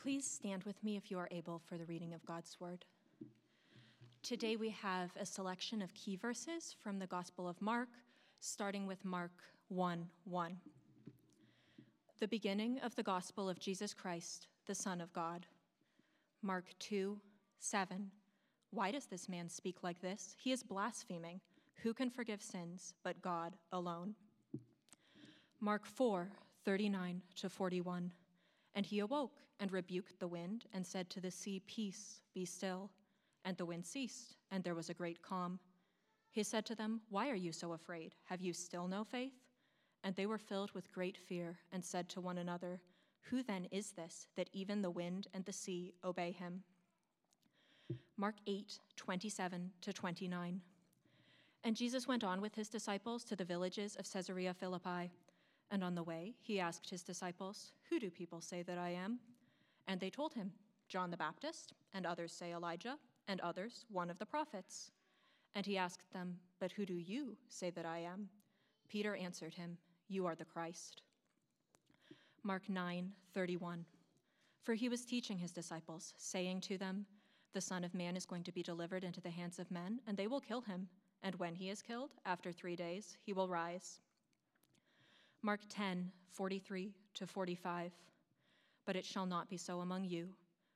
Please stand with me if you are able for the reading of God's Word. Today we have a selection of key verses from the Gospel of Mark, starting with Mark 1 1. The beginning of the Gospel of Jesus Christ, the Son of God. Mark 2 7. Why does this man speak like this? He is blaspheming. Who can forgive sins but God alone? Mark 4 39 to 41. And he awoke and rebuked the wind and said to the sea, Peace, be still. And the wind ceased, and there was a great calm. He said to them, Why are you so afraid? Have you still no faith? And they were filled with great fear and said to one another, Who then is this that even the wind and the sea obey him? Mark 8, 27 to 29. And Jesus went on with his disciples to the villages of Caesarea Philippi. And on the way, he asked his disciples, Who do people say that I am? And they told him, John the Baptist, and others say Elijah, and others one of the prophets. And he asked them, But who do you say that I am? Peter answered him, You are the Christ. Mark 9, 31. For he was teaching his disciples, saying to them, The Son of Man is going to be delivered into the hands of men, and they will kill him. And when he is killed, after three days, he will rise. Mark 10, 43 to 45. But it shall not be so among you.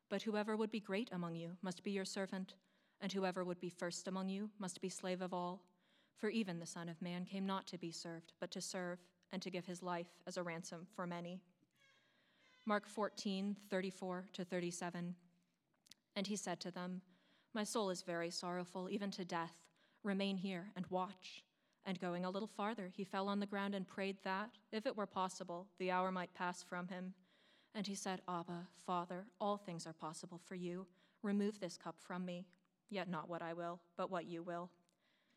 But whoever would be great among you must be your servant, and whoever would be first among you must be slave of all. For even the Son of Man came not to be served, but to serve, and to give his life as a ransom for many. Mark 14, 34 to 37. And he said to them, My soul is very sorrowful, even to death. Remain here and watch. And going a little farther, he fell on the ground and prayed that, if it were possible, the hour might pass from him. And he said, Abba, Father, all things are possible for you. Remove this cup from me, yet not what I will, but what you will.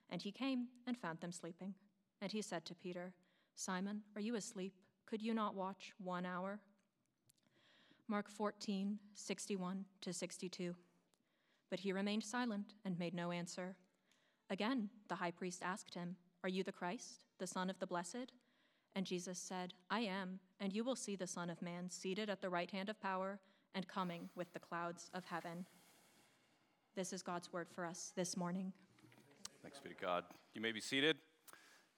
And he came and found them sleeping. And he said to Peter, Simon, are you asleep? Could you not watch one hour? Mark 14, 61 to 62. But he remained silent and made no answer. Again, the high priest asked him, are you the Christ, the Son of the Blessed? And Jesus said, I am, and you will see the Son of Man seated at the right hand of power and coming with the clouds of heaven. This is God's word for us this morning. Thanks be to God. You may be seated.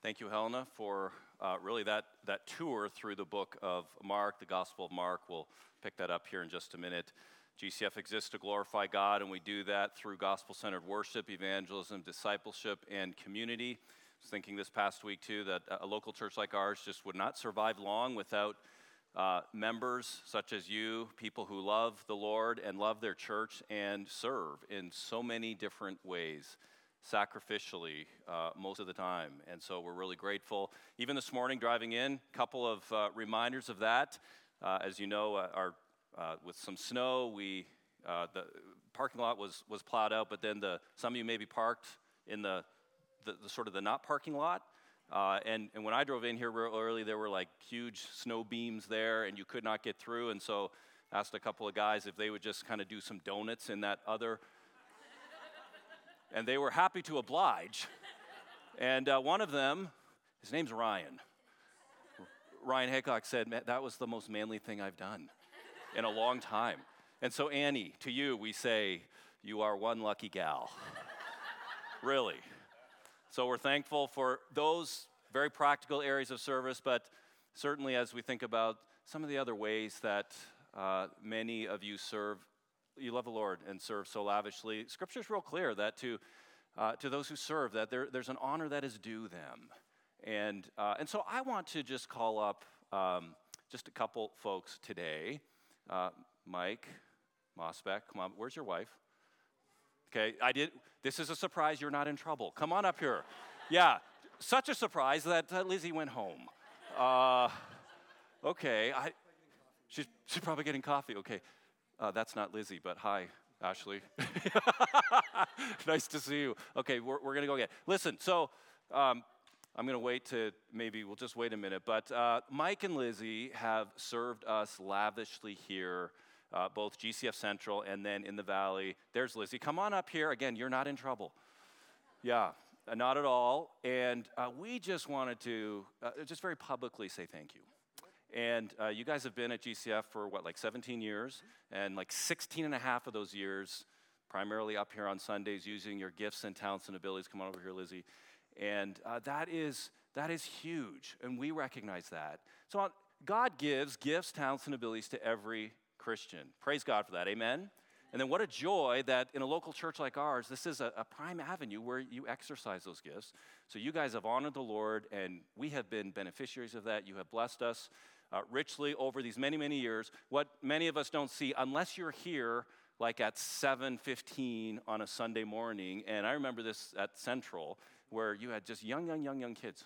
Thank you, Helena, for uh, really that, that tour through the book of Mark, the Gospel of Mark. We'll pick that up here in just a minute. GCF exists to glorify God, and we do that through gospel centered worship, evangelism, discipleship, and community was thinking this past week too that a local church like ours just would not survive long without uh, members such as you, people who love the Lord and love their church and serve in so many different ways, sacrificially uh, most of the time. And so we're really grateful. Even this morning, driving in, a couple of uh, reminders of that. Uh, as you know, uh, our, uh, with some snow, we the parking lot was was plowed out, but then the some of you maybe parked in the the, the sort of the not parking lot. Uh, and, and when I drove in here real early, there were like huge snow beams there, and you could not get through. And so asked a couple of guys if they would just kind of do some donuts in that other. and they were happy to oblige. And uh, one of them, his name's Ryan. Ryan Haycock said, That was the most manly thing I've done in a long time. And so, Annie, to you, we say, You are one lucky gal. really. So we're thankful for those very practical areas of service, but certainly as we think about some of the other ways that uh, many of you serve, you love the Lord and serve so lavishly. Scripture is real clear that to, uh, to those who serve, that there, there's an honor that is due them. And, uh, and so I want to just call up um, just a couple folks today. Uh, Mike Mosbeck, come on, where's your wife? Okay, I did. This is a surprise. You're not in trouble. Come on up here. yeah, such a surprise that uh, Lizzie went home. Uh, okay, I, she's, she's probably getting coffee. Okay, uh, that's not Lizzie, but hi, Ashley. nice to see you. Okay, we're, we're gonna go again. Listen, so um, I'm gonna wait to maybe we'll just wait a minute. But uh, Mike and Lizzie have served us lavishly here uh, both GCF Central and then in the Valley. There's Lizzie. Come on up here. Again, you're not in trouble. Yeah, uh, not at all. And uh, we just wanted to uh, just very publicly say thank you. And uh, you guys have been at GCF for what, like 17 years? And like 16 and a half of those years, primarily up here on Sundays, using your gifts and talents and abilities. Come on over here, Lizzie. And that, is, that is huge, and we recognize that. So God gives gifts, talents, and abilities to every Christian. Praise God for that. Amen? And then what a joy that in a local church like ours, this is a, a, prime avenue where you exercise those gifts. So you guys have honored the Lord, and we have been beneficiaries of that. You have blessed us uh, richly over these many, many years. What many of us don't see, unless you're here like at 7.15 on a Sunday morning, and I remember this at Central, where you had just young, young, young, young kids.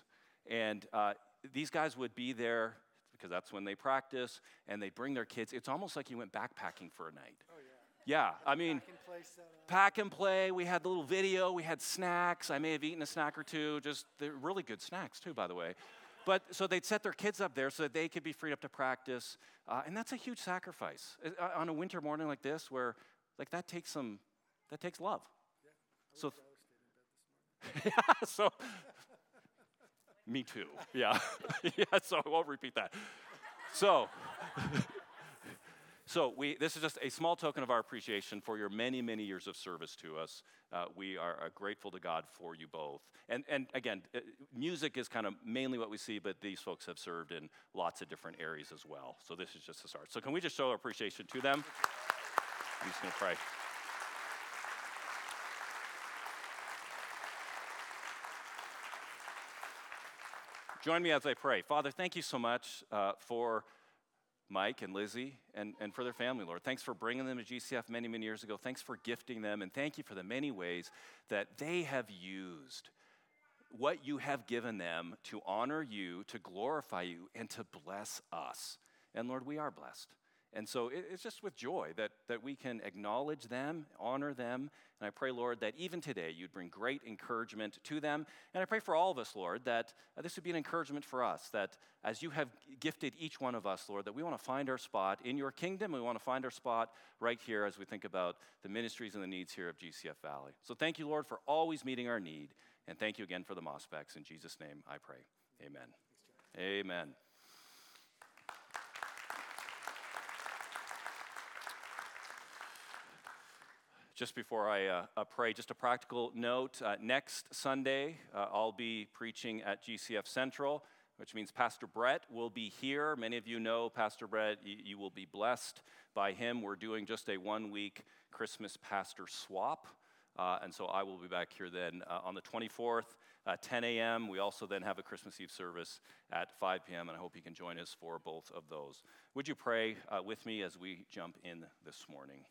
And uh, these guys would be there because that's when they practice, and they bring their kids. It's almost like you went backpacking for a night. Oh, yeah. Yeah, I mean, pack and play. We had the little video. We had snacks. I may have eaten a snack or two. Just they're really good snacks too, by the way. But so they'd set their kids up there so that they could be freed up to practice, uh, and that's a huge sacrifice uh, on a winter morning like this, where like that takes some, that takes love. Yeah, so, yeah, so me too. Yeah, yeah. So I won't repeat that. So. So we, this is just a small token of our appreciation for your many, many years of service to us. Uh, we are uh, grateful to God for you both. And, and again, uh, music is kind of mainly what we see, but these folks have served in lots of different areas as well. So this is just a start. So can we just show our appreciation to them? I'm just going to pray. Join me as I pray. Father, thank you so much uh, for Mike and Lizzie and, and for their family, Lord. Thanks for bringing them to GCF many, many years ago. Thanks for gifting them. And thank you for the many ways that they have used what you have given them to honor you, to glorify you, and to bless us. And Lord, we are blessed. And so it's just with joy that, that we can acknowledge them, honor them. And I pray, Lord, that even today you'd bring great encouragement to them. And I pray for all of us, Lord, that uh, this would be an encouragement for us, that as you have gifted each one of us, Lord, that we want to find our spot in your kingdom. We want to find our spot right here as we think about the ministries and the needs here of GCF Valley. So thank you, Lord, for always meeting our need. And thank you again for the Mossbacks. In Jesus' name I pray. Amen. Amen. Just before I uh, uh, pray, just a practical note. Uh, next Sunday, uh, I'll be preaching at GCF Central, which means Pastor Brett will be here. Many of you know Pastor Brett. You, you will be blessed by him. We're doing just a one week Christmas pastor swap. Uh, and so I will be back here then uh, on the 24th, 10 a.m. We also then have a Christmas Eve service at 5 p.m., and I hope you can join us for both of those. Would you pray with me as we jump in this morning?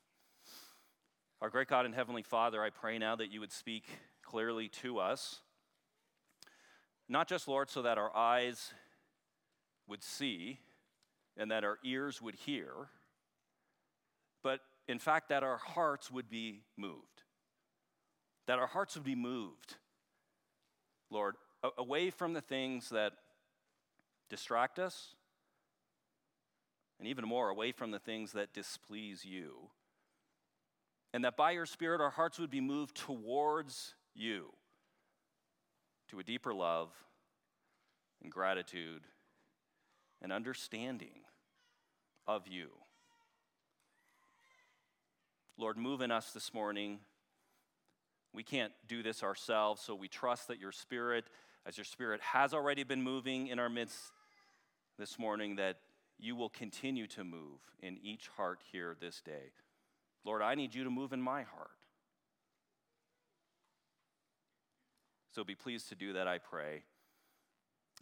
Our great God and Heavenly Father, I pray now that you would speak clearly to us. Not just, Lord, so that our eyes would see and that our ears would hear, but in fact, that our hearts would be moved. That our hearts would be moved, Lord, away from the things that distract us, and even more, away from the things that displease you and that by your Spirit our hearts would be moved towards you to a deeper love and gratitude and understanding of you. Lord, move in us this morning. We can't do this ourselves, so we trust that your Spirit, as your Spirit has already been moving in our midst this morning, that you will continue to move in each heart here this day. Lord, I need you to move in my heart. So be pleased to do that, I pray.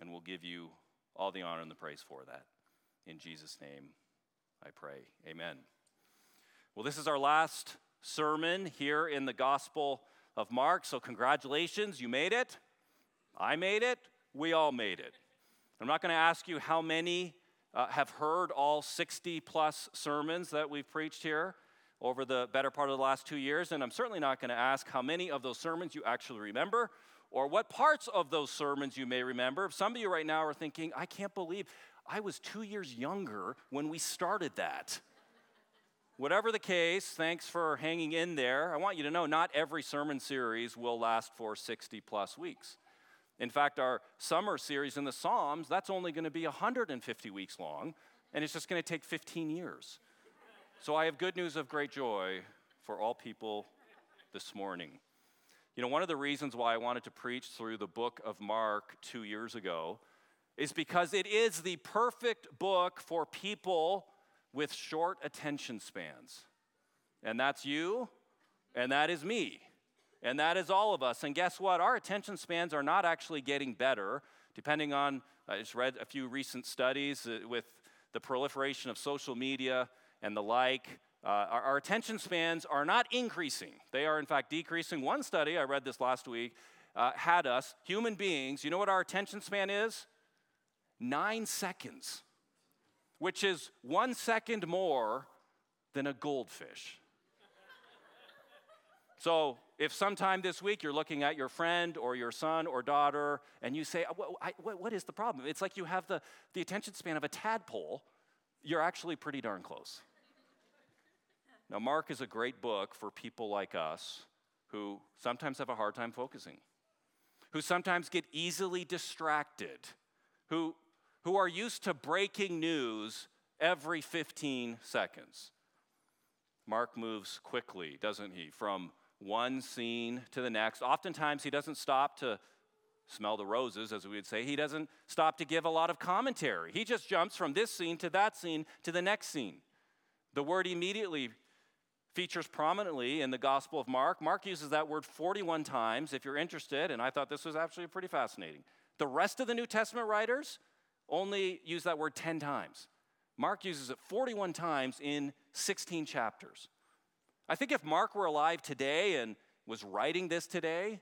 And we'll give you all the honor and the praise for that. In Jesus' name, I pray. Amen. Well, this is our last sermon here in the Gospel of Mark. So, congratulations, you made it. I made it. We all made it. I'm not going to ask you how many uh, have heard all 60 plus sermons that we've preached here over the better part of the last two years, and I'm certainly not going to ask how many of those sermons you actually remember or what parts of those sermons you may remember. Some of you right now are thinking, I can't believe I was two years younger when we started that. Whatever the case, thanks for hanging in there. I want you to know not every sermon series will last for 60 plus weeks. In fact, our summer series in the Psalms, that's only going to be 150 weeks long, and it's just going to take 15 years. So I have good news of great joy for all people this morning. You know, one of the reasons why I wanted to preach through the book of Mark two years ago is because it is the perfect book for people with short attention spans. And that's you, and that is me. And that is all of us. And guess what? Our attention spans are not actually getting better, depending on, I just read a few recent studies uh, with the proliferation of social media and the like. Uh, our, our, attention spans are not increasing, they are in fact decreasing. One study, I read this last week, uh, had us, human beings, you know what our attention span is? Nine seconds, which is one second more than a goldfish. So, if sometime this week you're looking at your friend or your son or daughter and you say, what, what is the problem? It's like you have the, the attention span of a tadpole, you're actually pretty darn close. Now, Mark is a great book for people like us who sometimes have a hard time focusing, who sometimes get easily distracted, who, who are used to breaking news every 15 seconds. Mark moves quickly, doesn't he, from one scene to the next. Oftentimes, he doesn't stop to smell the roses, as we would say. He doesn't stop to give a lot of commentary. He just jumps from this scene to that scene to the next scene. The word immediately features prominently in the Gospel of Mark. Mark uses that word 41 times, if you're interested, and I thought this was actually pretty fascinating. The rest of the New Testament writers only use that word 10 times. Mark uses it 41 times in 16 chapters. I think if Mark were alive today and was writing this today,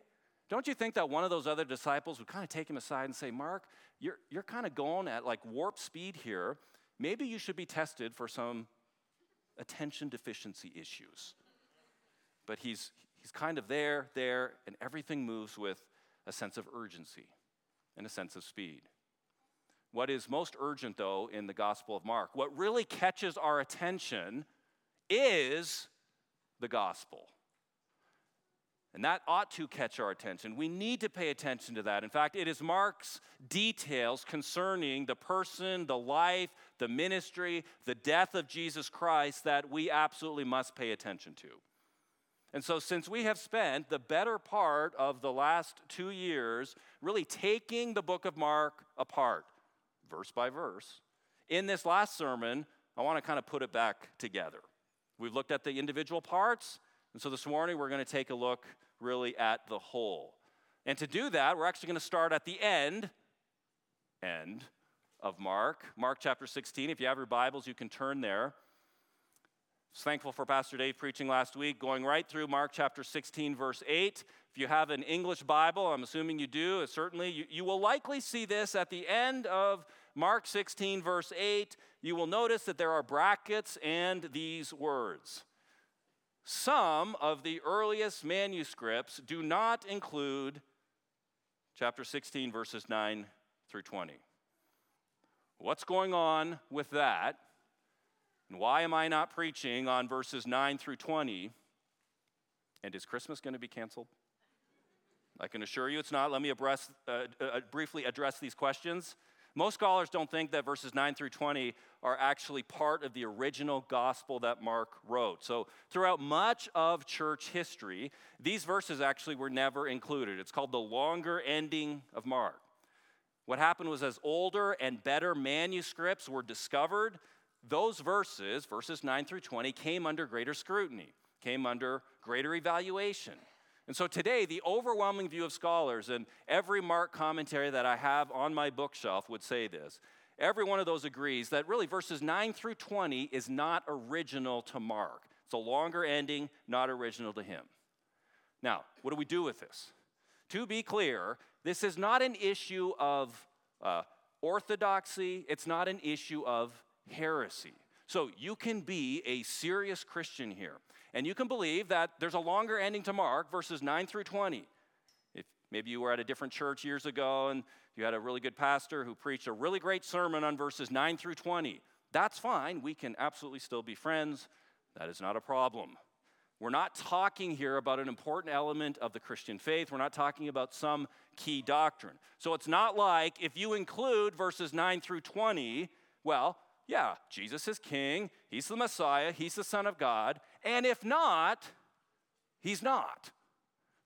don't you think that one of those other disciples would kind of take him aside and say, Mark, you're, you're kind of going at like warp speed here. Maybe you should be tested for some attention deficiency issues. But he's, he's kind of there, there, and everything moves with a sense of urgency and a sense of speed. What is most urgent, though, in the Gospel of Mark, what really catches our attention is the gospel. And that ought to catch our attention. We need to pay attention to that. In fact, it is Mark's details concerning the person, the life, the ministry, the death of Jesus Christ that we absolutely must pay attention to. And so, since we have spent the better part of the last two years really taking the book of Mark apart, verse by verse, in this last sermon, I want to kind of put it back together. We've looked at the individual parts, and so this morning we're going to take a look really at the whole. And to do that, we're actually going to start at the end, end of Mark, Mark chapter 16. If you have your Bibles, you can turn there. I thankful for Pastor Dave preaching last week, going right through Mark chapter 16, verse 8. If you have an English Bible, I'm assuming you do, certainly you, you will likely see this at the end of Mark 16, verse 8, you will notice that there are brackets and these words. Some of the earliest manuscripts do not include chapter 16, verses 9 through 20. What's going on with that? And why am I not preaching on verses 9 through 20? And is Christmas going to be canceled? I can assure you it's not. Let me address, uh, uh, briefly address these questions. Most scholars don't think that verses 9 through 20 are actually part of the original gospel that Mark wrote. So, throughout much of church history, these verses actually were never included. It's called the longer ending of Mark. What happened was, as older and better manuscripts were discovered, those verses, verses 9 through 20, came under greater scrutiny, came under greater evaluation. And so today, the overwhelming view of scholars, and every Mark commentary that I have on my bookshelf would say this. Every one of those agrees that really verses 9 through 20 is not original to Mark. It's a longer ending, not original to him. Now, what do we do with this? To be clear, this is not an issue of uh, orthodoxy, it's not an issue of heresy. So you can be a serious Christian here. And you can believe that there's a longer ending to Mark, verses 9 through 20. If maybe you were at a different church years ago and you had a really good pastor who preached a really great sermon on verses 9 through 20, that's fine. We can absolutely still be friends. That is not a problem. We're not talking here about an important element of the Christian faith. We're not talking about some key doctrine. So it's not like if you include verses 9 through 20, well, yeah, Jesus is king, he's the Messiah, he's the Son of God, and if not, he's not.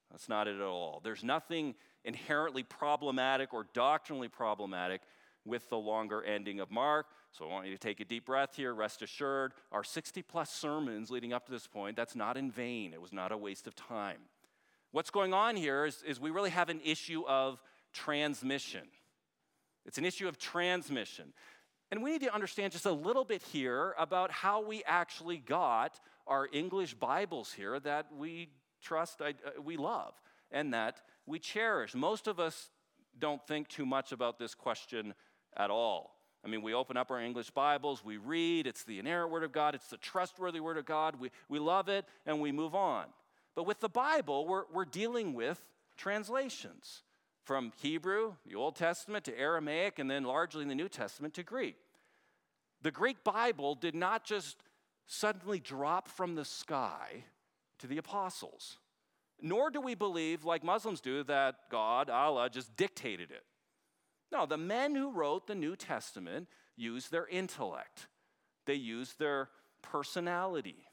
That's not it at all. There's nothing inherently problematic or doctrinally problematic with the longer ending of Mark. So I want you to take a deep breath here. Rest assured, our 60 plus sermons leading up to this point, that's not in vain. It was not a waste of time. What's going on here is, is we really have an issue of transmission. It's an issue of transmission. And we need to understand just a little bit here about how we actually got our English Bibles here that we trust, uh, we love, and that we cherish. Most of us don't think too much about this question at all. I mean, we open up our English Bibles, we read, it's the inerrant Word of God, it's the trustworthy Word of God, we, we love it, and we move on. But with the Bible, we're, we're dealing with translations from Hebrew, the Old Testament, to Aramaic, and then largely in the New Testament to Greek. The Greek Bible did not just suddenly drop from the sky to the apostles, nor do we believe, like Muslims do, that God, Allah, just dictated it. No, the men who wrote the New Testament used their intellect, they used their personality,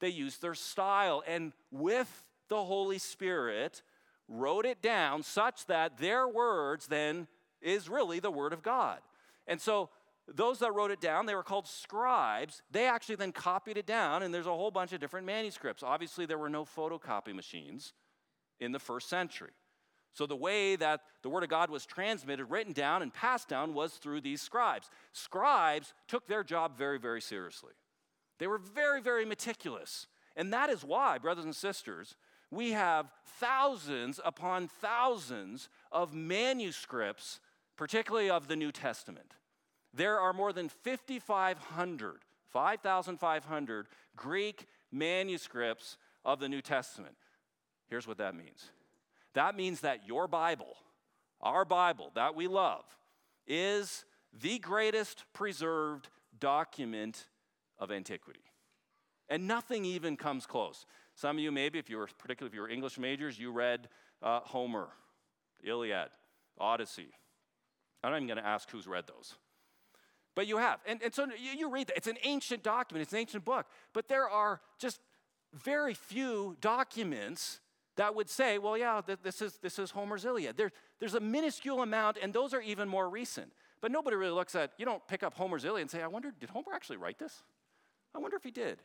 they used their style, and with the Holy Spirit, wrote it down such that their words then is really the Word of God. And so those that wrote it down, they were called scribes. They actually then copied it down, and there's a whole bunch of different manuscripts. Obviously, there were no photocopy machines in the first century. So, the way that the Word of God was transmitted, written down, and passed down was through these scribes. Scribes took their job very, very seriously. They were very, very meticulous. And that is why, brothers and sisters, we have thousands upon thousands of manuscripts, particularly of the New Testament. There are more than 5,500, 5,500 Greek manuscripts of the New Testament. Here's what that means that means that your Bible, our Bible that we love, is the greatest preserved document of antiquity. And nothing even comes close. Some of you, maybe, if you were, particularly if you were English majors, you read uh, Homer, Iliad, Odyssey. I'm not even going to ask who's read those. But you have. And, and so you, you read that. It's an ancient document, it's an ancient book. But there are just very few documents that would say, well, yeah, this is, this is Homer's Iliad. There, there's a minuscule amount, and those are even more recent. But nobody really looks at, you don't pick up Homer's Iliad and say, I wonder, did Homer actually write this? I wonder if he did.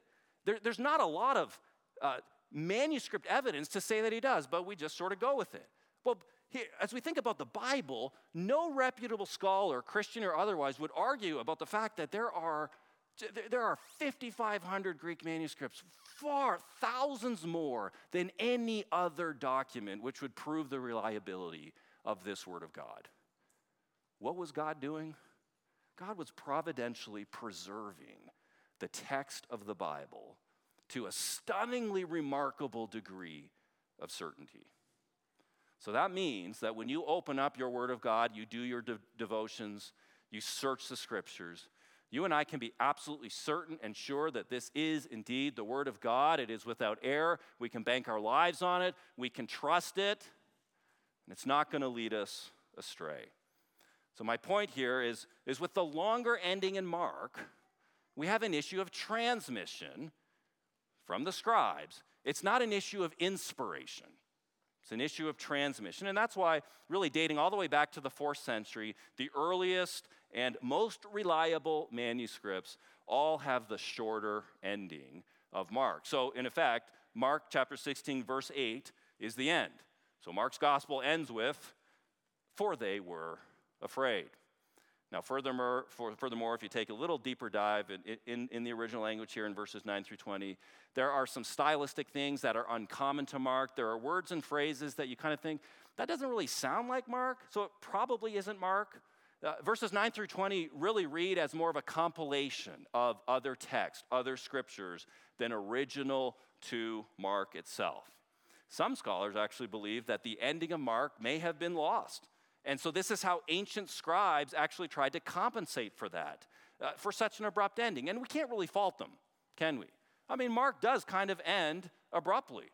There, there's not a lot of uh, manuscript evidence to say that he does, but we just sort of go with it. Well, here, as we think about the Bible, no reputable scholar, Christian or otherwise, would argue about the fact that there are there are 5,500 Greek manuscripts, far thousands more than any other document which would prove the reliability of this Word of God. What was God doing? God was providentially preserving the text of the Bible to a stunningly remarkable degree of certainty. So that means that when you open up your Word of God, you do your de- devotions, you search the Scriptures, you and I can be absolutely certain and sure that this is indeed the Word of God. It is without error. We can bank our lives on it, we can trust it, and it's not going to lead us astray. So, my point here is, is with the longer ending in Mark, we have an issue of transmission from the scribes. It's not an issue of inspiration. It's an issue of transmission. And that's why, really dating all the way back to the fourth century, the earliest and most reliable manuscripts all have the shorter ending of Mark. So, in effect, Mark chapter 16, verse 8 is the end. So, Mark's gospel ends with, For they were afraid. Now, furthermore, for, furthermore, if you take a little deeper dive in, in, in, the original language here in verses 9 through 20, there are some stylistic things that are uncommon to Mark. There are words and phrases that you kind of think, that doesn't really sound like Mark, so it probably isn't Mark. Uh, verses 9 through 20 really read as more of a compilation of other texts, other scriptures, than original to Mark itself. Some scholars actually believe that the ending of Mark may have been lost and so, this is how ancient scribes actually tried to compensate for that, uh, for such an abrupt ending. And we can't really fault them, can we? I mean, Mark does kind of end abruptly,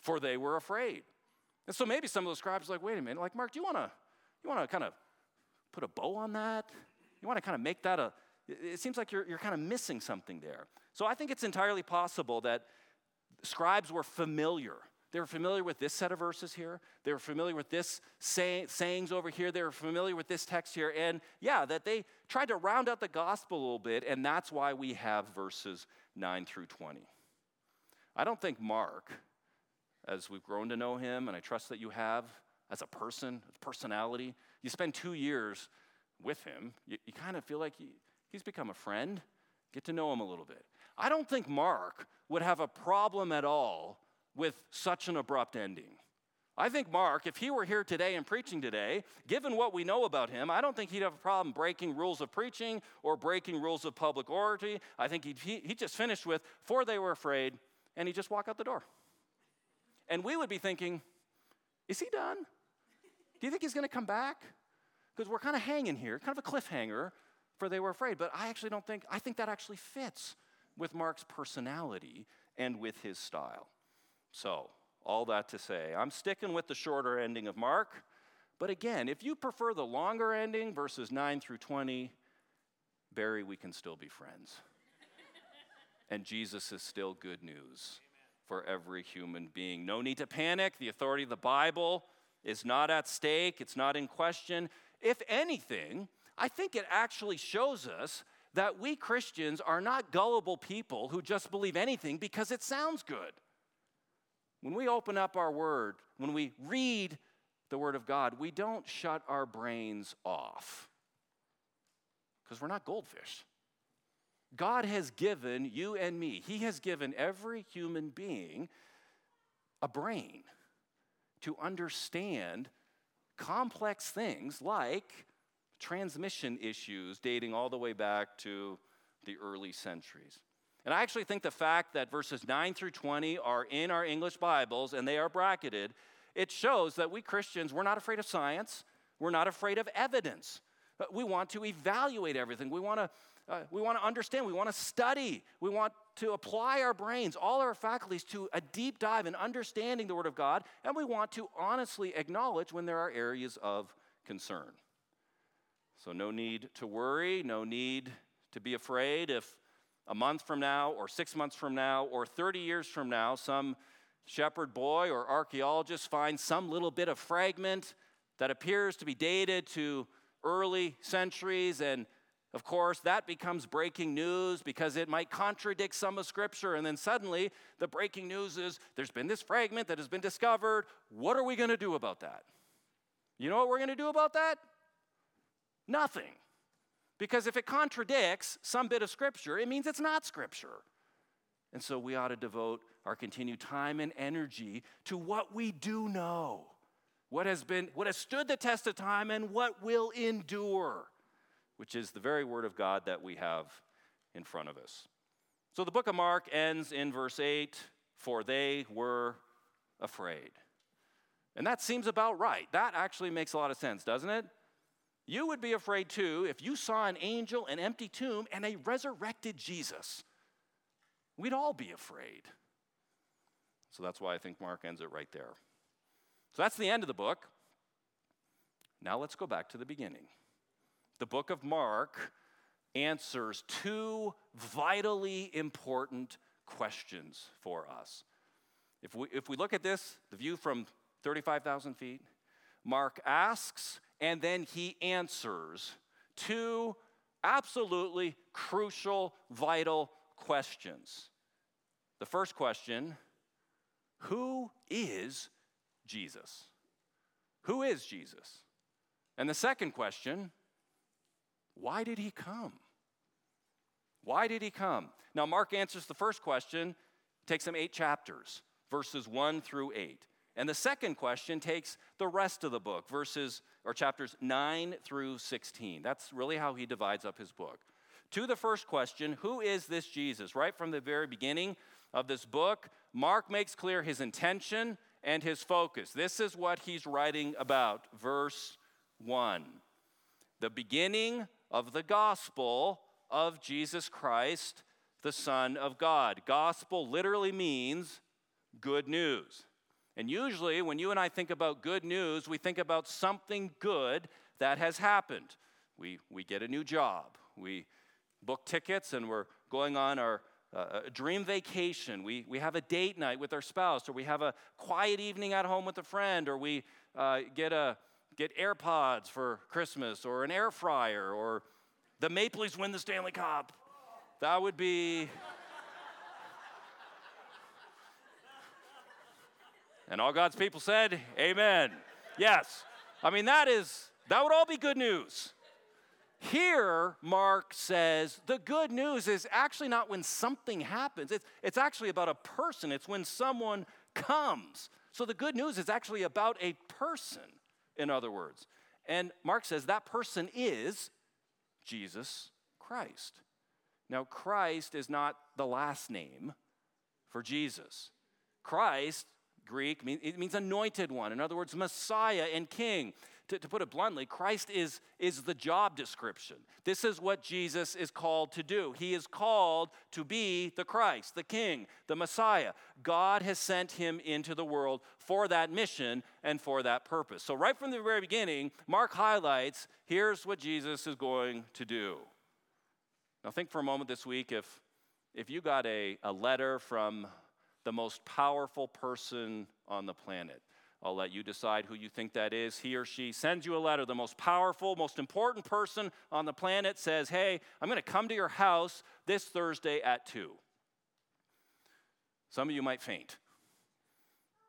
for they were afraid. And so maybe some of those scribes are like, wait a minute, like, Mark, do you want to you wanna kind of put a bow on that? You want to kind of make that a, it seems like you're, you're kind of missing something there. So I think it's entirely possible that scribes were familiar. They were familiar with this set of verses here. They were familiar with this say, sayings over here. They were familiar with this text here. And yeah, that they tried to round out the gospel a little bit, and that's why we have verses 9 through 20. I don't think Mark, as we've grown to know him, and I trust that you have as a person, as personality, you spend two years with him, you, you kind of feel like he, he's become a friend. Get to know him a little bit. I don't think Mark would have a problem at all with such an abrupt ending. I think Mark, if he were here today and preaching today, given what we know about him, I don't think he'd have a problem breaking rules of preaching or breaking rules of public oratory. I think he'd, he, he just finished with, for they were afraid, and he'd just walk out the door. And we would be thinking, is he done? Do you think he's going to come back? Because we're kind of hanging here, kind of a cliffhanger, for they were afraid. But I actually don't think, I think that actually fits with Mark's personality and with his style. So, all that to say, I'm sticking with the shorter ending of Mark. But again, if you prefer the longer ending, verses 9 through 20, Barry, we can still be friends. and Jesus is still good news for every human being. No need to panic. The authority of the Bible is not at stake, it's not in question. If anything, I think it actually shows us that we Christians are not gullible people who just believe anything because it sounds good. When we open up our word, when we read the word of God, we don't shut our brains off because we're not goldfish. God has given you and me, He has given every human being a brain to understand complex things like transmission issues dating all the way back to the early centuries. And I actually think the fact that verses 9 through 20 are in our English Bibles and they are bracketed, it shows that we Christians, we're not afraid of science, we're not afraid of evidence. We want to evaluate everything. We want to uh, we want to understand, we want to study, we want to apply our brains, all our faculties to a deep dive in understanding the Word of God, and we want to honestly acknowledge when there are areas of concern. So, no need to worry, no need to be afraid if a month from now, or six months from now, or 30 years from now, some shepherd boy or archaeologist finds some little bit of fragment that appears to be dated to early centuries and of course, that becomes breaking news because it might contradict some of Scripture. And then suddenly, the breaking news is there's been this fragment that has been discovered. What are we going to do about that? You know what we're going to do about that? Nothing. Because if it contradicts some bit of Scripture, it means it's not Scripture. And so we ought to devote our continued time and energy to what we do know, what has been, what has stood the test of time, and what will endure which is the very word of God that we have in front of us. So the book of Mark ends in verse 8 for they were afraid. And that seems about right. That actually makes a lot of sense, doesn't it? You would be afraid too if you saw an angel, an empty tomb, and a resurrected Jesus. We'd all be afraid. So that's why I think Mark ends it right there. So that's the end of the book. Now let's go back to the beginning the book of Mark answers two vitally important questions for us. If we, if we look at this, the view from 35,000 feet, Mark asks and then he answers two absolutely crucial, vital questions. The first question Who is Jesus? Who is Jesus? And the second question why did he come? Why did he come? Now, Mark answers the first question, takes him eight chapters, verses one through eight. And the second question takes the rest of the book, verses or chapters 9 through 16. That's really how he divides up his book. To the first question, who is this Jesus? Right from the very beginning of this book, Mark makes clear his intention and his focus. This is what he's writing about, verse 1. The beginning of the gospel of Jesus Christ, the Son of God. Gospel literally means good news. And usually, when you and I think about good news, we think about something good that has happened. We, we get a new job, we book tickets, and we're going on our uh, dream vacation. We, we have a date night with our spouse, or we have a quiet evening at home with a friend, or we uh, get, a, get AirPods for Christmas, or an air fryer, or the Maple Leafs win the Stanley Cup. That would be. and all God's people said, Amen. Yes. I mean, that is, that would all be good news. Here, Mark says the good news is actually not when something happens, it's, it's actually about a person, it's when someone comes. So the good news is actually about a person, in other words. And Mark says that person is Jesus Christ. Now, Christ is not the last name for Jesus. Christ, Greek, it means anointed one. In other words, Messiah and King to, to put it bluntly, Christ is, is the job description. This is what Jesus is called to do. He is called to be the Christ, the King, the Messiah. God has sent him into the world for that mission and for that purpose. So, right from the very beginning, Mark highlights here's what Jesus is going to do. Now, think for a moment this week if, if you got a, a letter from the most powerful person on the planet. I'll let you decide who you think that is. He or she sends you a letter. The most powerful, most important person on the planet says, Hey, I'm going to come to your house this Thursday at 2. Some of you might faint.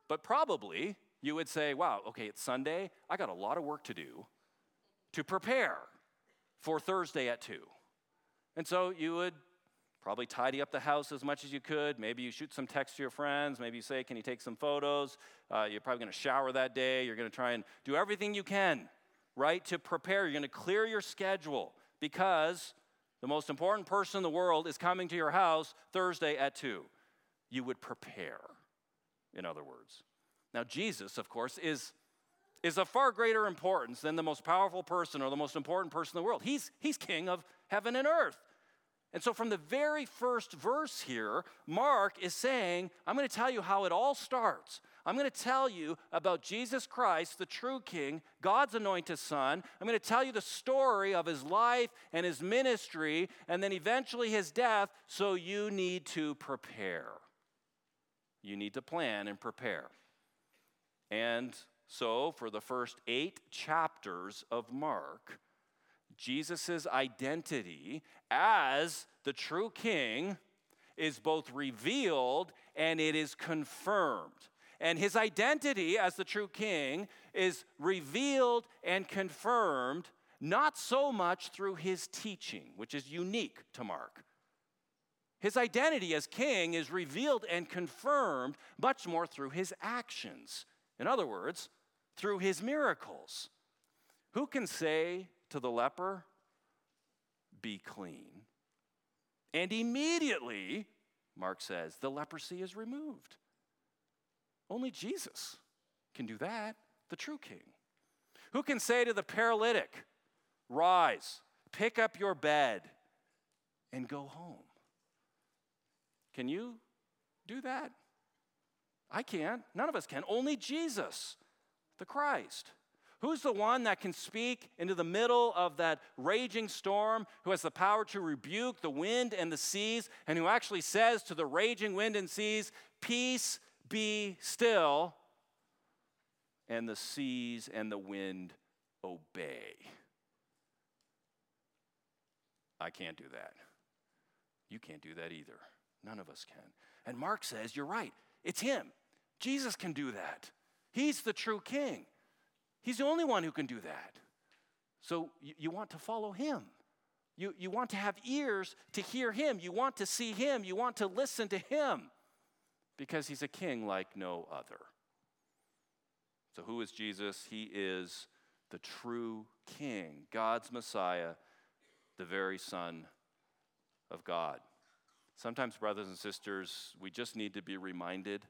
But probably you would say, Wow, okay, it's Sunday. I got a lot of work to do to prepare for Thursday at 2. And so you would Probably tidy up the house as much as you could. Maybe you shoot some text to your friends. Maybe you say, Can you take some photos? Uh, you're probably going to shower that day. You're going to try and do everything you can, right, to prepare. You're going to clear your schedule because the most important person in the world is coming to your house Thursday at 2. You would prepare, in other words. Now, Jesus, of course, is, is of far greater importance than the most powerful person or the most important person in the world. He's, he's king of heaven and earth. And so, from the very first verse here, Mark is saying, I'm going to tell you how it all starts. I'm going to tell you about Jesus Christ, the true King, God's anointed Son. I'm going to tell you the story of his life and his ministry, and then eventually his death, so you need to prepare. You need to plan and prepare. And so, for the first eight chapters of Mark, Jesus' identity as the true king is both revealed and it is confirmed. And his identity as the true king is revealed and confirmed not so much through his teaching, which is unique to Mark. His identity as king is revealed and confirmed much more through his actions. In other words, through his miracles. Who can say to the leper, Be clean. And immediately, Mark says, the leprosy is removed. Only Jesus can do that, the true king. Who can say to the paralytic, Rise, pick up your bed, and go home? Can you do that? I can't. None of us can. Only Jesus, the Christ. Who's the one that can speak into the middle of that raging storm, who has the power to rebuke the wind and the seas, and who actually says to the raging wind and seas, Peace be still, and the seas and the wind obey? I can't do that. You can't do that either. None of us can. And Mark says, You're right, it's him. Jesus can do that. He's the true king. He's the only one who can do that. So you, you want to follow him. You, you want to have ears to hear him. You want to see him. You want to listen to him because he's a king like no other. So, who is Jesus? He is the true king, God's Messiah, the very Son of God. Sometimes, brothers and sisters, we just need to be reminded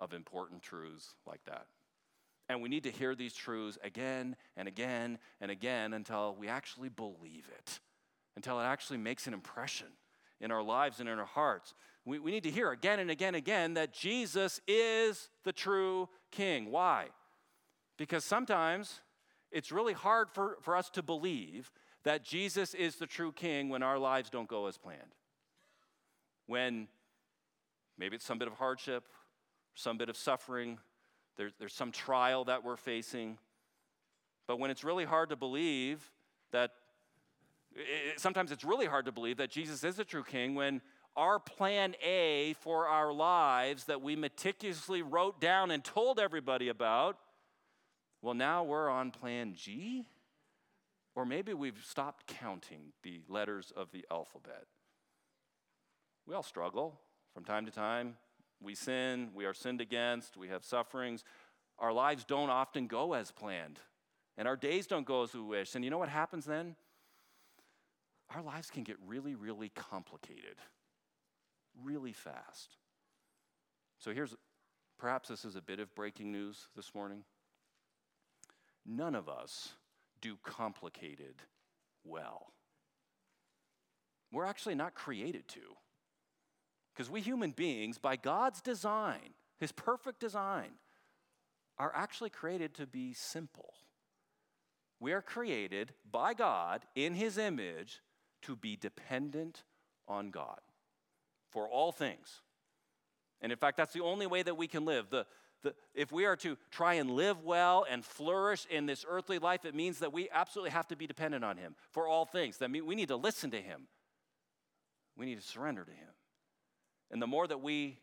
of important truths like that. And we need to hear these truths again and again and again until we actually believe it, until it actually makes an impression in our lives and in our hearts. We, we need to hear again and again and again that Jesus is the true king. Why? Because sometimes it's really hard for, for us to believe that Jesus is the true king when our lives don't go as planned. When maybe it's some bit of hardship, some bit of suffering, there's, there's some trial that we're facing. But when it's really hard to believe that, it, sometimes it's really hard to believe that Jesus is the true king when our plan A for our lives that we meticulously wrote down and told everybody about, well, now we're on plan G? Or maybe we've stopped counting the letters of the alphabet. We all struggle from time to time. We sin, we are sinned against, we have sufferings. Our lives don't often go as planned, and our days don't go as we wish. And you know what happens then? Our lives can get really, really complicated really fast. So here's perhaps this is a bit of breaking news this morning. None of us do complicated well. We're actually not created to. Because we human beings, by God's design, His perfect design, are actually created to be simple. We are created by God in His image to be dependent on God for all things. And in fact, that's the only way that we can live. The, the, if we are to try and live well and flourish in this earthly life, it means that we absolutely have to be dependent on Him for all things. That means we need to listen to Him, we need to surrender to Him. And the more that we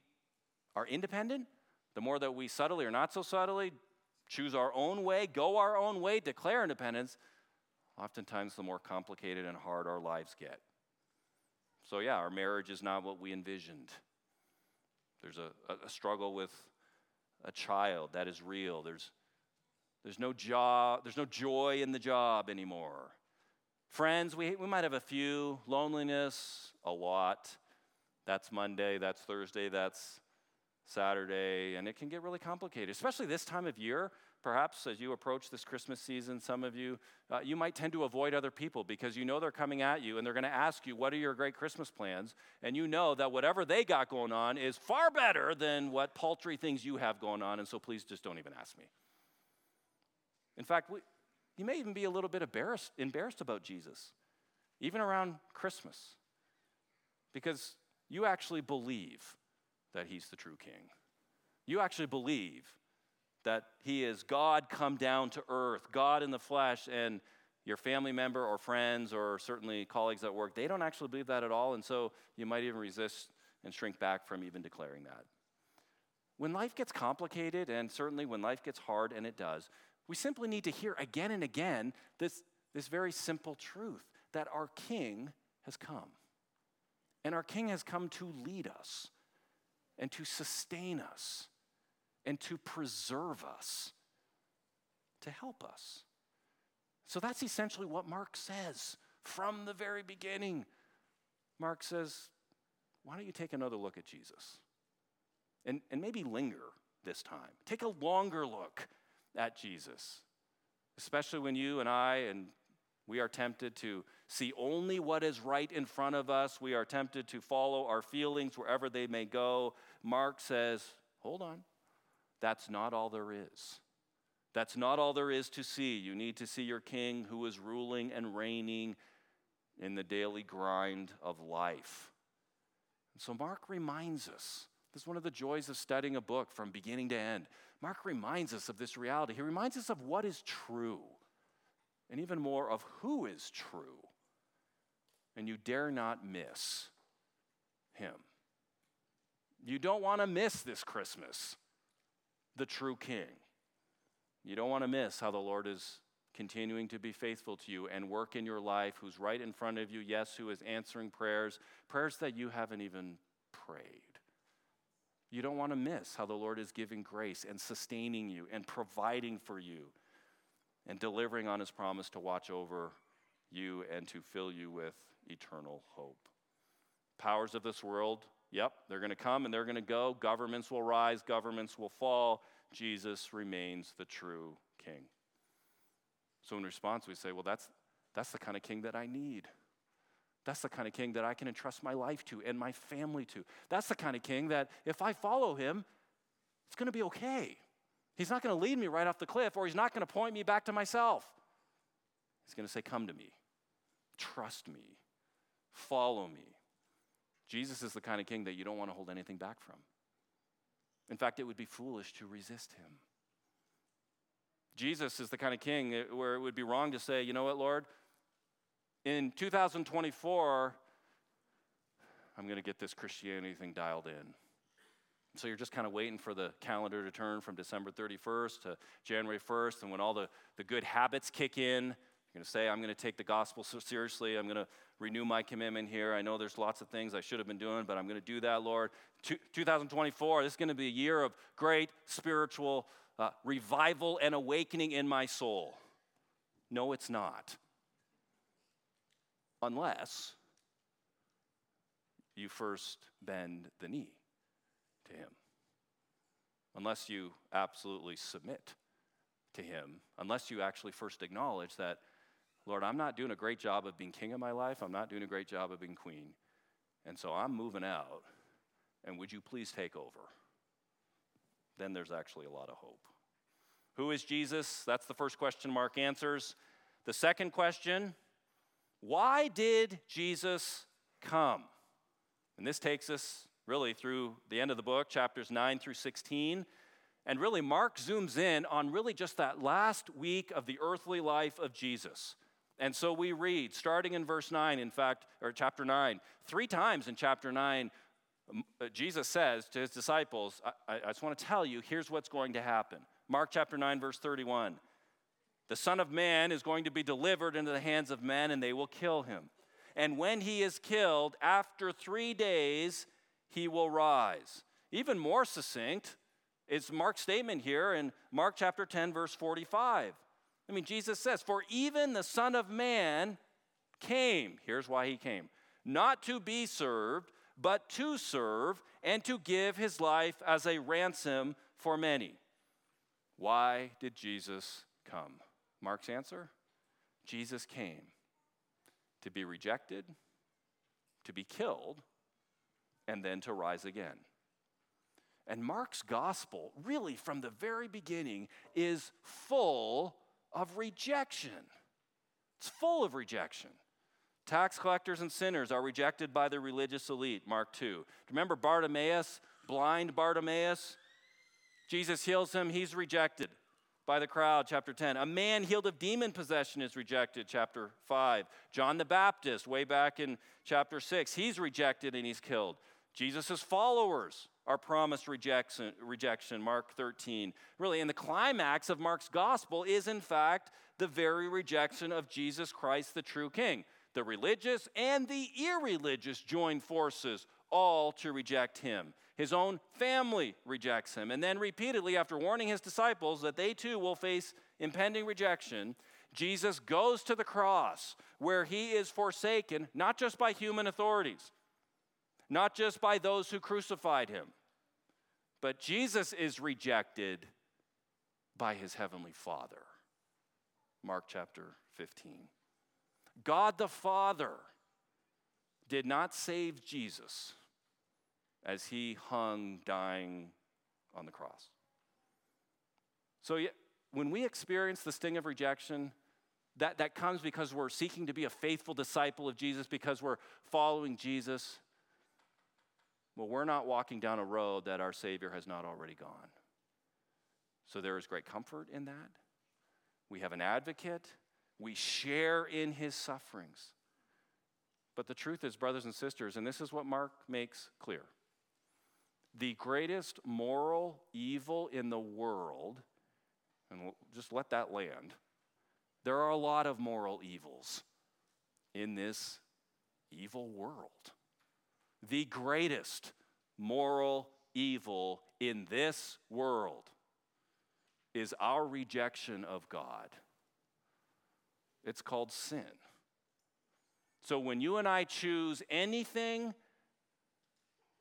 are independent, the more that we subtly or not so subtly choose our own way, go our own way, declare independence, oftentimes the more complicated and hard our lives get. So, yeah, our marriage is not what we envisioned. There's a, a struggle with a child that is real. There's, there's, no job, there's no joy in the job anymore. Friends, we, we might have a few. Loneliness, a lot. That's Monday, that's Thursday, that's Saturday, and it can get really complicated, especially this time of year. Perhaps as you approach this Christmas season, some of you, uh, you might tend to avoid other people because you know they're coming at you and they're going to ask you, What are your great Christmas plans? And you know that whatever they got going on is far better than what paltry things you have going on, and so please just don't even ask me. In fact, we, you may even be a little bit embarrassed, embarrassed about Jesus, even around Christmas, because you actually believe that he's the true king. You actually believe that he is God come down to earth, God in the flesh, and your family member or friends or certainly colleagues at work, they don't actually believe that at all, and so you might even resist and shrink back from even declaring that. When life gets complicated, and certainly when life gets hard, and it does, we simply need to hear again and again this, this very simple truth that our King has come. And our King has come to lead us and to sustain us and to preserve us, to help us. So that's essentially what Mark says from the very beginning. Mark says, Why don't you take another look at Jesus? And, and maybe linger this time. Take a longer look at Jesus, especially when you and I and we are tempted to see only what is right in front of us. We are tempted to follow our feelings wherever they may go. Mark says, hold on. That's not all there is. That's not all there is to see. You need to see your king who is ruling and reigning in the daily grind of life. And so Mark reminds us this is one of the joys of studying a book from beginning to end. Mark reminds us of this reality. He reminds us of what is true and even more of who is true. And you dare not miss him. You don't want to miss this Christmas the true king. You don't want to miss how the Lord is continuing to be faithful to you and work in your life, who's right in front of you, yes, who is answering prayers, prayers that you haven't even prayed. You don't want to miss how the Lord is giving grace and sustaining you and providing for you and delivering on his promise to watch over you and to fill you with eternal hope. Powers of this world, yep, they're going to come and they're going to go. Governments will rise, governments will fall. Jesus remains the true king. So in response, we say, well, that's, that's the kind of king that I need. That's the kind of king that I can entrust my life to and my family to. That's the kind of king that if I follow him, it's going to be okay. He's not going to lead me right off the cliff, or he's not going to point me back to myself. He's going to say, Come to me, trust me, follow me. Jesus is the kind of king that you don't want to hold anything back from. In fact, it would be foolish to resist him. Jesus is the kind of king where it would be wrong to say, you know what, Lord, in 2024, I'm going to get this Christianity thing dialed in. So you're just kind of waiting for the calendar to turn from December 31st to January 1st, and when all the, the good habits kick in, you're going to say, I'm going to take the gospel so seriously. I'm going to renew my commitment here. I know there's lots of things I should have been doing, but I'm going to do that, Lord. 2024, this is going to be a year of great spiritual uh, revival and awakening in my soul. No, it's not. Unless you first bend the knee to Him. Unless you absolutely submit to Him. Unless you actually first acknowledge that Lord, I'm not doing a great job of being king of my life. I'm not doing a great job of being queen. And so I'm moving out. And would you please take over? Then there's actually a lot of hope. Who is Jesus? That's the first question Mark answers. The second question why did Jesus come? And this takes us really through the end of the book, chapters 9 through 16. And really, Mark zooms in on really just that last week of the earthly life of Jesus. And so we read, starting in verse 9, in fact, or chapter 9, three times in chapter 9, uh, Jesus says to his disciples, I, I just want to tell you, here's what's going to happen. Mark chapter 9, verse 31. The Son of Man is going to be delivered into the hands of men, and they will kill him. And when he is killed, after three days, he will rise. Even more succinct is Mark's statement here in Mark chapter 10, verse 45. I mean, Jesus says, For even the Son of Man came, here's why he came, not to be served, but to serve and to give his life as a ransom for many. Why did Jesus come? Mark's answer Jesus came to be rejected, to be killed, and then to rise again. And Mark's gospel, really from the very beginning, is full of rejection. It's full of rejection. Tax collectors and sinners are rejected by the religious elite, Mark 2. Remember Bartimaeus, blind Bartimaeus? Jesus heals him, he's rejected by the crowd, chapter 10. A man healed of demon possession is rejected, chapter 5. John the Baptist, way back in chapter 6, he's rejected and he's killed. Jesus' followers are promised rejection, rejection, Mark 13. Really, and the climax of Mark's gospel is, in fact, the very rejection of Jesus Christ, the true king. The religious and the irreligious join forces, all to reject him. His own family rejects him. And then, repeatedly, after warning his disciples that they too will face impending rejection, Jesus goes to the cross where he is forsaken, not just by human authorities, not just by those who crucified him, but Jesus is rejected by his heavenly Father. Mark chapter 15. God the Father did not save Jesus as he hung dying on the cross. So, when we experience the sting of rejection, that, that comes because we're seeking to be a faithful disciple of Jesus, because we're following Jesus. Well, we're not walking down a road that our Savior has not already gone. So there is great comfort in that. We have an advocate, we share in his sufferings. But the truth is, brothers and sisters, and this is what Mark makes clear the greatest moral evil in the world, and we'll just let that land, there are a lot of moral evils in this evil world the greatest moral evil in this world is our rejection of God. It's called sin. So when you and I choose anything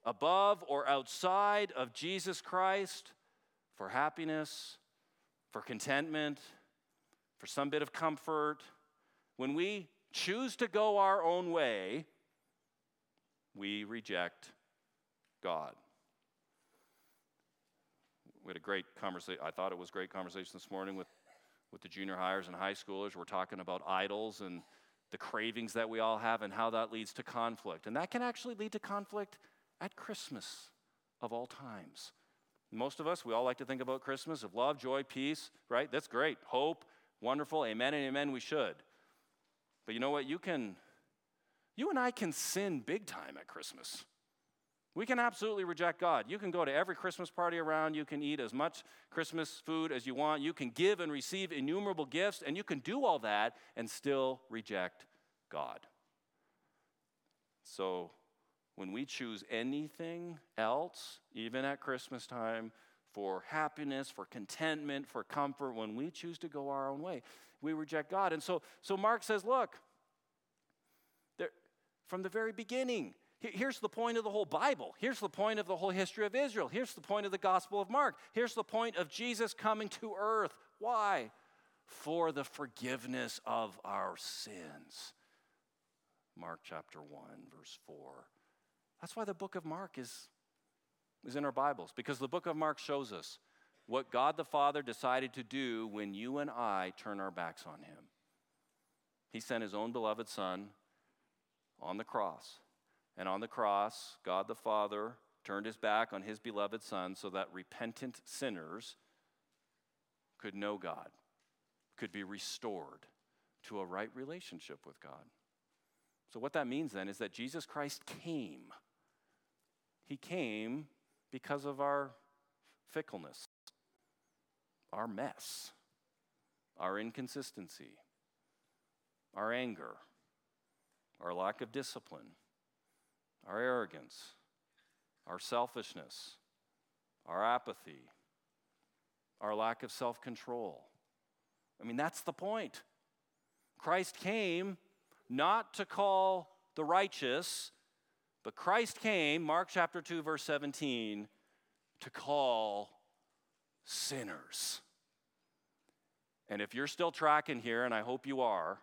above or outside of Jesus Christ for happiness, for contentment, for some bit of comfort, when we choose to go our own way, we reject God. We had a great conversation. I thought it was a great conversation this morning with, with the junior highers and high schoolers. We're talking about idols and the cravings that we all have and how that leads to conflict. And that can actually lead to conflict at Christmas of all times. Most of us, we all like to think about Christmas of love, joy, peace, right? That's great. Hope, wonderful. Amen and amen, we should. But you know what? You can, you and I can sin big time at Christmas. We can absolutely reject God. You can go to every Christmas party around. You can eat as much Christmas food as you want. You can give and receive innumerable gifts, and you can do all that and still reject God. So, when we choose anything else, even at Christmas time, for happiness, for contentment, for comfort, when we choose to go our own way, we reject God. And so, so Mark says, look, from the very beginning, Here's the point of the whole Bible. Here's the point of the whole history of Israel. Here's the point of the Gospel of Mark. Here's the point of Jesus coming to earth. Why? For the forgiveness of our sins. Mark chapter 1, verse 4. That's why the book of Mark is, is in our Bibles, because the book of Mark shows us what God the Father decided to do when you and I turn our backs on Him. He sent His own beloved Son on the cross and on the cross, God the Father turned his back on his beloved Son so that repentant sinners could know God, could be restored to a right relationship with God. So, what that means then is that Jesus Christ came. He came because of our fickleness, our mess, our inconsistency, our anger, our lack of discipline our arrogance, our selfishness, our apathy, our lack of self control. I mean, that's the point. Christ came not to call the righteous, but Christ came, Mark chapter 2, verse 17, to call sinners. And if you're still tracking here, and I hope you are,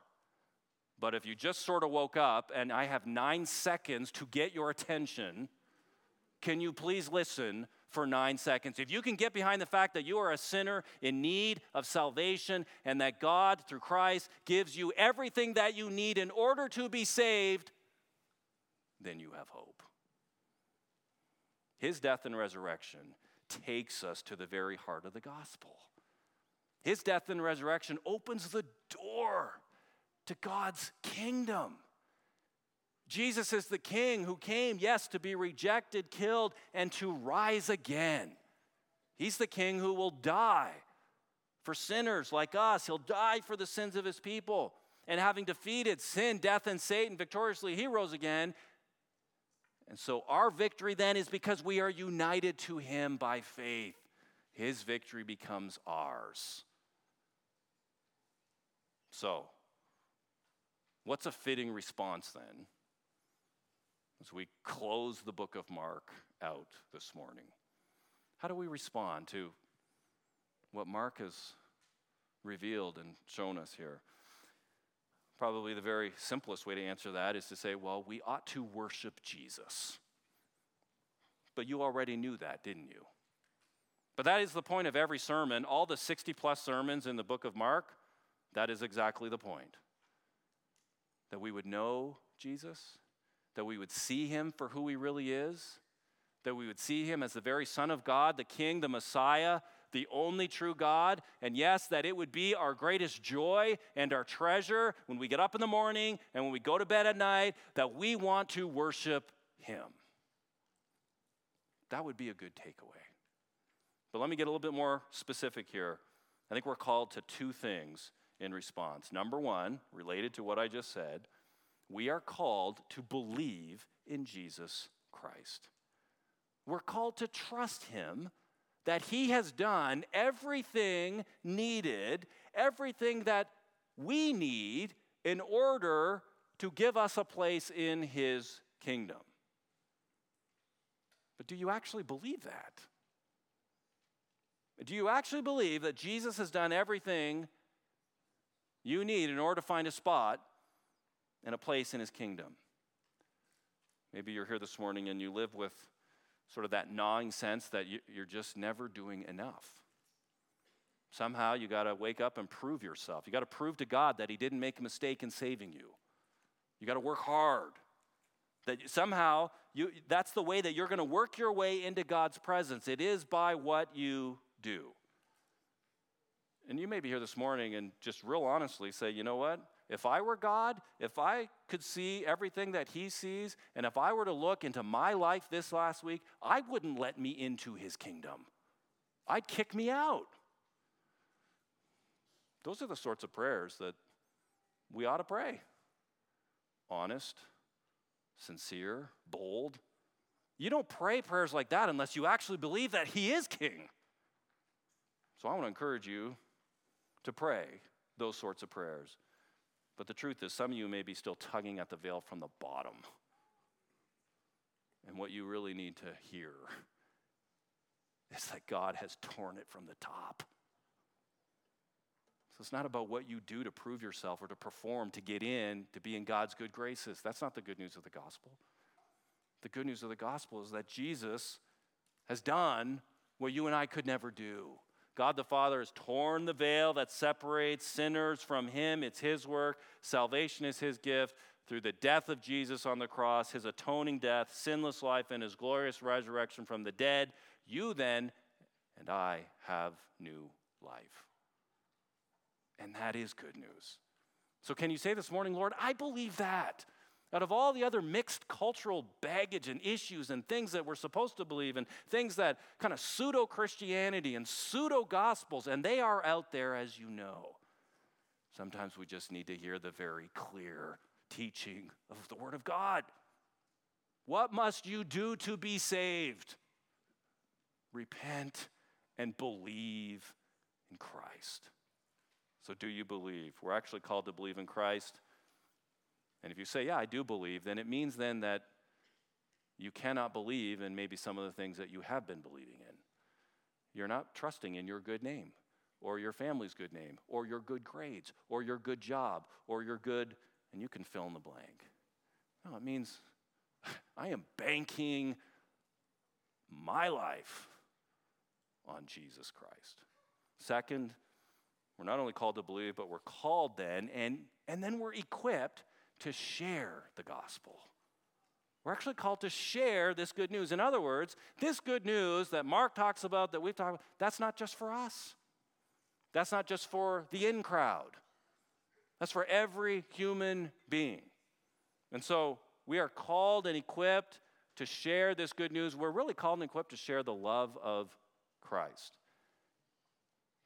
but if you just sort of woke up and I have nine seconds to get your attention, can you please listen for nine seconds? If you can get behind the fact that you are a sinner in need of salvation and that God, through Christ, gives you everything that you need in order to be saved, then you have hope. His death and resurrection takes us to the very heart of the gospel. His death and resurrection opens the door to God's kingdom. Jesus is the king who came, yes, to be rejected, killed, and to rise again. He's the king who will die for sinners like us. He'll die for the sins of his people. And having defeated sin, death, and Satan victoriously, he rose again. And so our victory then is because we are united to him by faith. His victory becomes ours. So, What's a fitting response then as we close the book of Mark out this morning? How do we respond to what Mark has revealed and shown us here? Probably the very simplest way to answer that is to say, well, we ought to worship Jesus. But you already knew that, didn't you? But that is the point of every sermon. All the 60 plus sermons in the book of Mark, that is exactly the point that we would know Jesus, that we would see him for who he really is, that we would see him as the very Son of God, the King, the Messiah, the only true God. And yes, that it would be our greatest joy and our treasure when we get up in the morning and when we go to bed at night that we want to worship him. That would be a good takeaway. But let me get a little bit more specific here. I think we're called to two things in response. Number one, related to what I just said, we are called to believe in Jesus Christ. We're called to trust Him that He has done everything needed, everything that we need in order to give us a place in His kingdom. But do you actually believe that? Do you actually believe that Jesus has done everything you need in order to find a spot and a place in his kingdom. Maybe you're here this morning and you live with sort of that gnawing sense that you're just never doing enough. Somehow you got to wake up and prove yourself. You got to prove to God that He didn't make a mistake in saving you. You got to work hard. That somehow you, that's the way that you're going to work your way into God's presence. It is by what you do. And you may be here this morning and just real honestly say, you know what? If I were God, if I could see everything that He sees, and if I were to look into my life this last week, I wouldn't let me into His kingdom. I'd kick me out. Those are the sorts of prayers that we ought to pray honest, sincere, bold. You don't pray prayers like that unless you actually believe that He is King. So I want to encourage you to pray those sorts of prayers. But the truth is, some of you may be still tugging at the veil from the bottom. And what you really need to hear is that God has torn it from the top. So it's not about what you do to prove yourself or to perform to get in, to be in God's good graces. That's not the good news of the gospel. The good news of the gospel is that Jesus has done what you and I could never do. God the Father has torn the veil that separates sinners from Him. It's His work. Salvation is His gift through the death of Jesus on the cross, His atoning death, sinless life, and His glorious resurrection from the dead. You then and I have new life. And that is good news. So, can you say this morning, Lord, I believe that? Out of all the other mixed cultural baggage and issues and things that we're supposed to believe and things that kind of pseudo Christianity and pseudo gospels, and they are out there as you know. Sometimes we just need to hear the very clear teaching of the Word of God. What must you do to be saved? Repent and believe in Christ. So, do you believe? We're actually called to believe in Christ. And if you say, Yeah, I do believe, then it means then that you cannot believe in maybe some of the things that you have been believing in. You're not trusting in your good name, or your family's good name, or your good grades, or your good job, or your good, and you can fill in the blank. No, it means I am banking my life on Jesus Christ. Second, we're not only called to believe, but we're called then, and, and then we're equipped to share the gospel. We're actually called to share this good news. In other words, this good news that Mark talks about, that we've talked about, that's not just for us. That's not just for the in crowd. That's for every human being. And so we are called and equipped to share this good news. We're really called and equipped to share the love of Christ.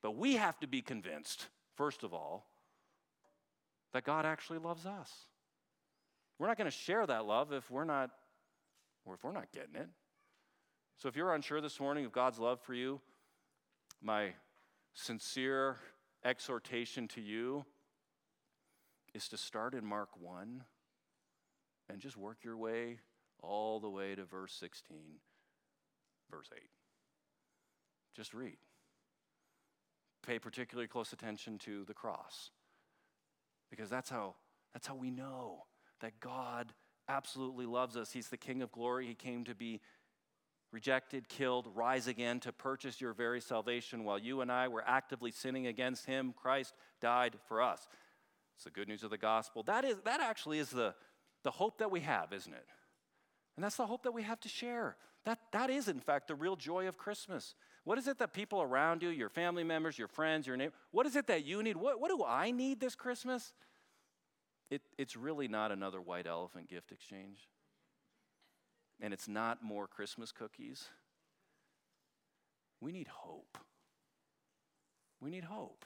But we have to be convinced, first of all, that God actually loves us. We're not going to share that love if we're not or if we're not getting it. So if you're unsure this morning of God's love for you, my sincere exhortation to you is to start in Mark 1 and just work your way all the way to verse 16, verse 8. Just read pay particularly close attention to the cross. Because that's how, that's how we know that God absolutely loves us. He's the King of glory. He came to be rejected, killed, rise again to purchase your very salvation while you and I were actively sinning against him. Christ died for us. It's the good news of the gospel. That is that actually is the, the hope that we have, isn't it? And that's the hope that we have to share. That, that is, in fact, the real joy of Christmas. What is it that people around you, your family members, your friends, your neighbor, what is it that you need? What, what do I need this Christmas? It, it's really not another white elephant gift exchange. And it's not more Christmas cookies. We need hope. We need hope.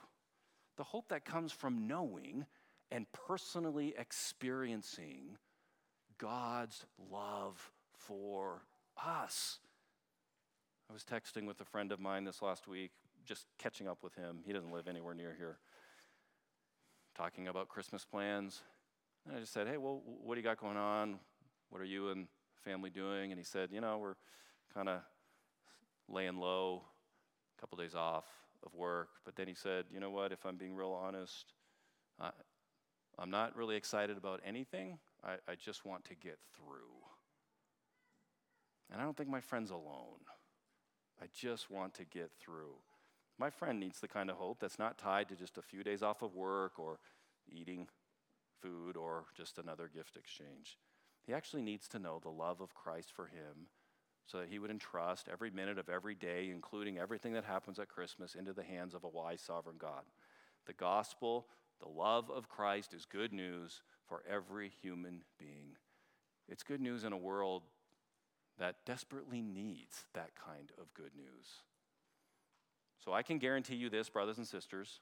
The hope that comes from knowing and personally experiencing God's love for us. I was texting with a friend of mine this last week, just catching up with him. He doesn't live anywhere near here. Talking about Christmas plans. And I just said, Hey, well, what do you got going on? What are you and family doing? And he said, You know, we're kind of laying low, a couple days off of work. But then he said, You know what? If I'm being real honest, I'm not really excited about anything. I, I just want to get through. And I don't think my friend's alone. I just want to get through. My friend needs the kind of hope that's not tied to just a few days off of work or eating food or just another gift exchange. He actually needs to know the love of Christ for him so that he would entrust every minute of every day, including everything that happens at Christmas, into the hands of a wise sovereign God. The gospel, the love of Christ, is good news for every human being. It's good news in a world that desperately needs that kind of good news. So I can guarantee you this, brothers and sisters.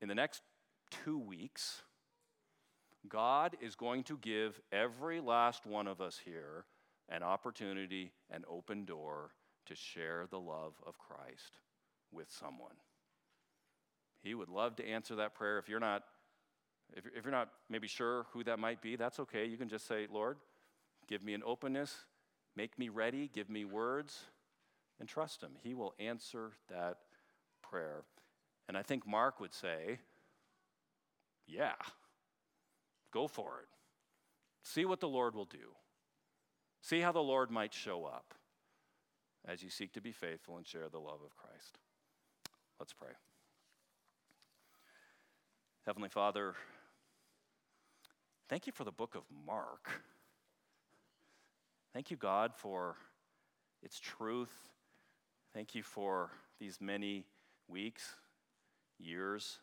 In the next two weeks, God is going to give every last one of us here an opportunity, an open door to share the love of Christ with someone. He would love to answer that prayer. If you're not, if, if you're not maybe sure who that might be, that's okay. You can just say, Lord, give me an openness, make me ready, give me words, and trust Him. He will answer that prayer. And I think Mark would say, yeah, go for it. See what the Lord will do. See how the Lord might show up as you seek to be faithful and share the love of Christ. Let's pray. Heavenly Father, thank you for the book of Mark. Thank you, God, for its truth. Thank you for these many weeks, years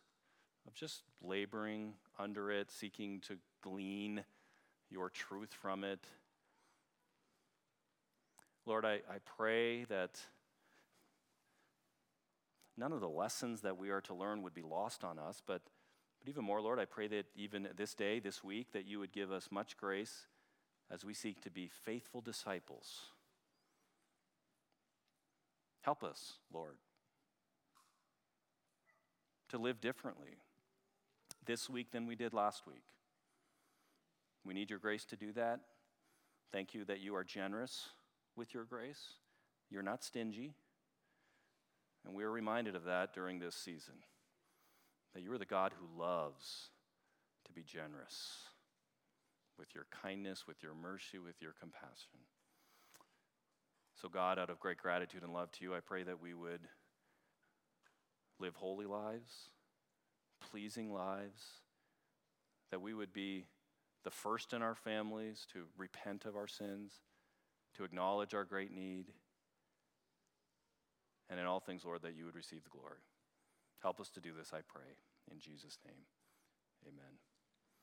of just laboring under it, seeking to glean your truth from it. Lord, I, I pray that none of the lessons that we are to learn would be lost on us, but, but even more, Lord, I pray that even this day, this week, that you would give us much grace as we seek to be faithful disciples. Help us, Lord, to live differently this week than we did last week. We need your grace to do that. Thank you that you are generous with your grace. You're not stingy. And we are reminded of that during this season that you are the God who loves to be generous with your kindness, with your mercy, with your compassion. So, God, out of great gratitude and love to you, I pray that we would live holy lives, pleasing lives, that we would be the first in our families to repent of our sins to acknowledge our great need, and in all things, Lord, that you would receive the glory. Help us to do this, I pray. In Jesus' name, amen.